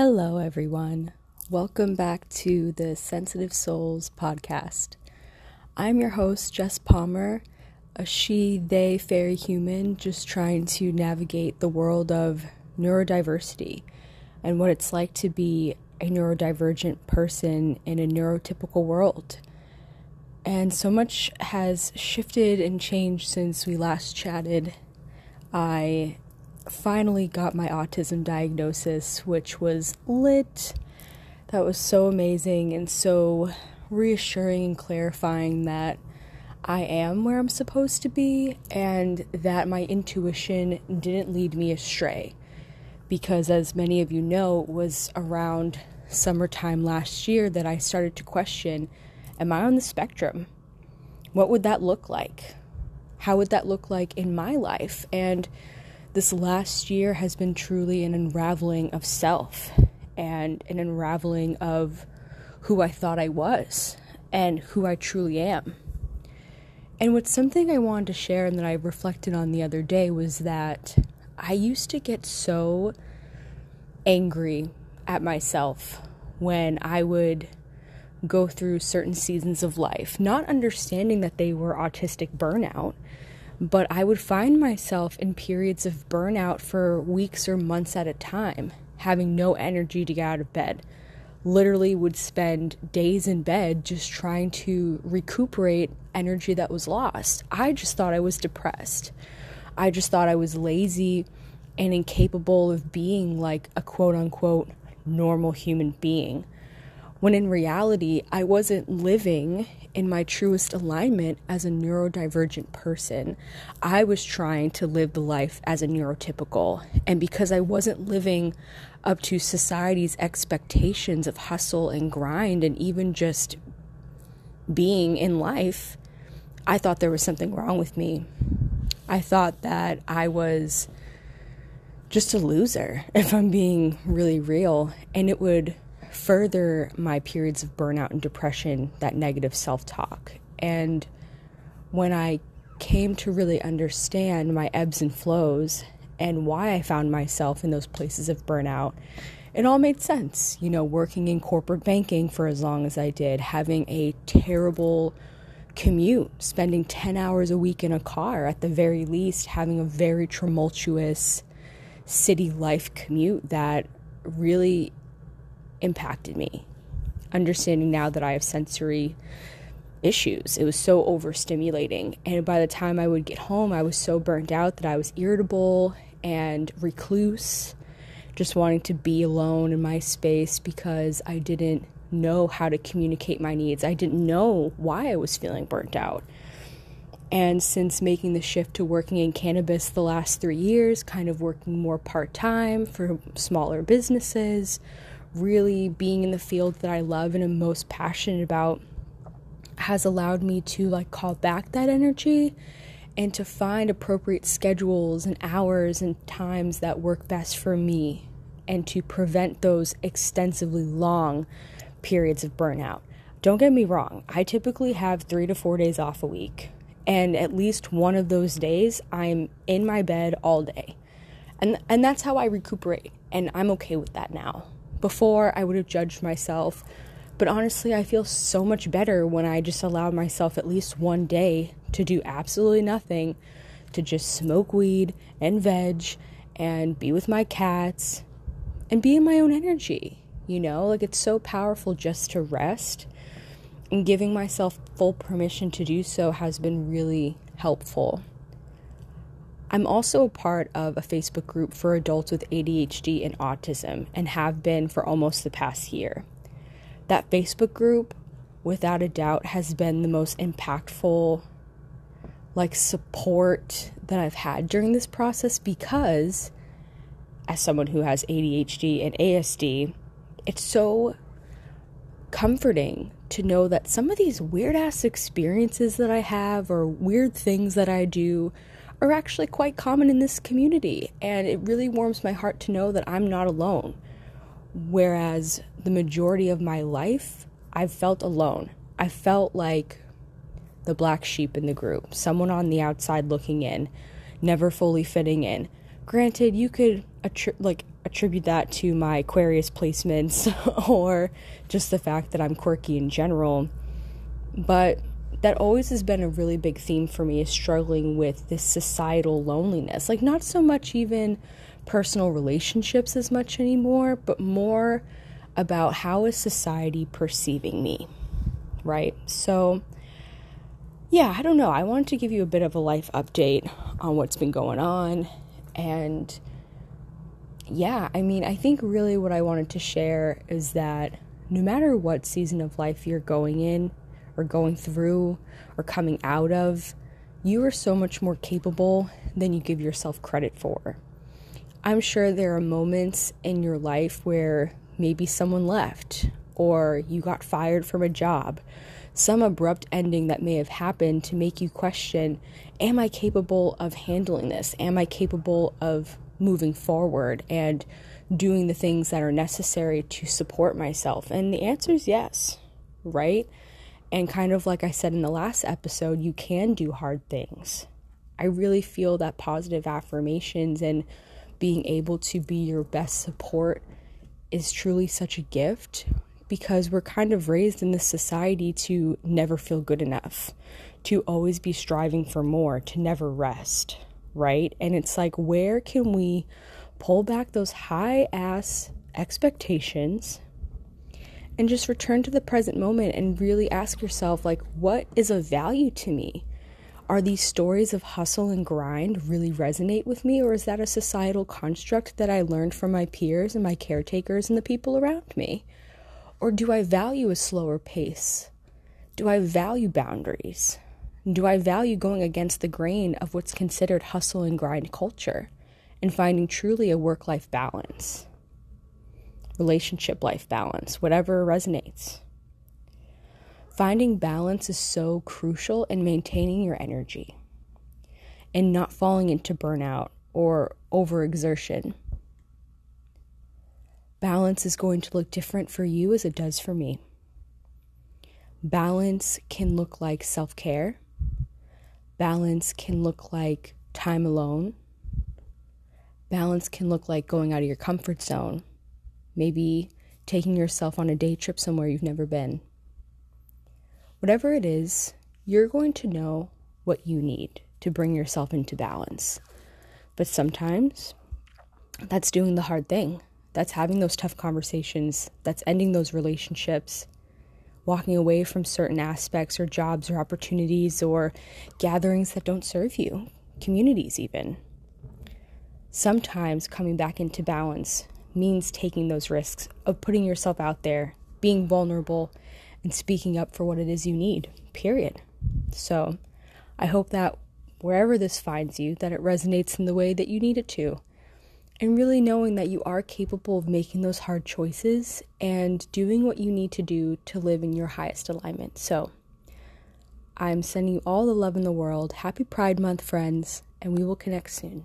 Hello, everyone. Welcome back to the Sensitive Souls podcast. I'm your host, Jess Palmer, a she, they, fairy human, just trying to navigate the world of neurodiversity and what it's like to be a neurodivergent person in a neurotypical world. And so much has shifted and changed since we last chatted. I finally got my autism diagnosis, which was lit. That was so amazing and so reassuring and clarifying that I am where I'm supposed to be and that my intuition didn't lead me astray. Because, as many of you know, it was around summertime last year that I started to question Am I on the spectrum? What would that look like? How would that look like in my life? And this last year has been truly an unraveling of self and an unraveling of who I thought I was and who I truly am. And what's something I wanted to share and that I reflected on the other day was that I used to get so angry at myself when I would go through certain seasons of life, not understanding that they were autistic burnout, but I would find myself in periods of burnout for weeks or months at a time, having no energy to get out of bed. Literally, would spend days in bed just trying to recuperate energy that was lost. I just thought I was depressed. I just thought I was lazy and incapable of being like a quote unquote normal human being. When in reality, I wasn't living in my truest alignment as a neurodivergent person. I was trying to live the life as a neurotypical. And because I wasn't living up to society's expectations of hustle and grind and even just being in life, I thought there was something wrong with me. I thought that I was just a loser, if I'm being really real. And it would further my periods of burnout and depression, that negative self talk. And when I came to really understand my ebbs and flows and why I found myself in those places of burnout, it all made sense. You know, working in corporate banking for as long as I did, having a terrible commute, spending 10 hours a week in a car at the very least, having a very tumultuous city life commute that really impacted me. Understanding now that I have sensory issues, it was so overstimulating. And by the time I would get home, I was so burnt out that I was irritable and recluse, just wanting to be alone in my space because I didn't know how to communicate my needs. I didn't know why I was feeling burnt out. And since making the shift to working in cannabis the last three years, kind of working more part time for smaller businesses, really being in the field that I love and am most passionate about has allowed me to like call back that energy and to find appropriate schedules and hours and times that work best for me and to prevent those extensively long periods of burnout. Don't get me wrong, I typically have 3 to 4 days off a week and at least one of those days I'm in my bed all day. And and that's how I recuperate and I'm okay with that now. Before, I would have judged myself. But honestly, I feel so much better when I just allow myself at least one day to do absolutely nothing, to just smoke weed and veg and be with my cats and be in my own energy. You know, like it's so powerful just to rest. And giving myself full permission to do so has been really helpful. I'm also a part of a Facebook group for adults with ADHD and autism and have been for almost the past year. That Facebook group, without a doubt, has been the most impactful like support that I've had during this process because as someone who has ADHD and ASD, it's so comforting to know that some of these weird ass experiences that I have or weird things that I do are actually quite common in this community. And it really warms my heart to know that I'm not alone. Whereas the majority of my life, I've felt alone. I felt like the black sheep in the group, someone on the outside looking in, never fully fitting in. Granted, you could attri- like attribute that to my Aquarius placements or just the fact that I'm quirky in general. But that always has been a really big theme for me is struggling with this societal loneliness. Like, not so much even personal relationships as much anymore, but more about how is society perceiving me, right? So, yeah, I don't know. I wanted to give you a bit of a life update on what's been going on. And yeah, I mean, I think really what I wanted to share is that no matter what season of life you're going in, or going through or coming out of, you are so much more capable than you give yourself credit for. I'm sure there are moments in your life where maybe someone left or you got fired from a job, some abrupt ending that may have happened to make you question Am I capable of handling this? Am I capable of moving forward and doing the things that are necessary to support myself? And the answer is yes, right? And kind of like I said in the last episode, you can do hard things. I really feel that positive affirmations and being able to be your best support is truly such a gift because we're kind of raised in this society to never feel good enough, to always be striving for more, to never rest, right? And it's like, where can we pull back those high ass expectations and just return to the present moment and really ask yourself like what is of value to me? Are these stories of hustle and grind really resonate with me or is that a societal construct that i learned from my peers and my caretakers and the people around me? Or do i value a slower pace? Do i value boundaries? Do i value going against the grain of what's considered hustle and grind culture and finding truly a work life balance relationship life balance, whatever resonates. Finding balance is so crucial in maintaining your energy and not falling into burnout or overexertion. Balance is going to look different for you as it does for me. Balance can look like self care. Balance can look like time alone. Balance can look like going out of your comfort zone maybe taking yourself on a day trip somewhere you've never been. Whatever it is, you're going to know what you need to bring yourself into balance. But sometimes that's doing the hard thing. That's having those tough conversations. That's ending those relationships. Walking away from certain aspects or jobs or opportunities or gatherings that don't serve you, communities even. Sometimes coming back into balance means taking those risks of putting yourself out there, being vulnerable, and speaking up for what it is you need, period. So I hope that wherever this finds you, that it resonates in the way that you need it to. And really knowing that you are capable of making those hard choices and doing what you need to do to live in your highest alignment. So, I'm sending you all the love in the world. Happy Pride Month, friends, and we will connect soon.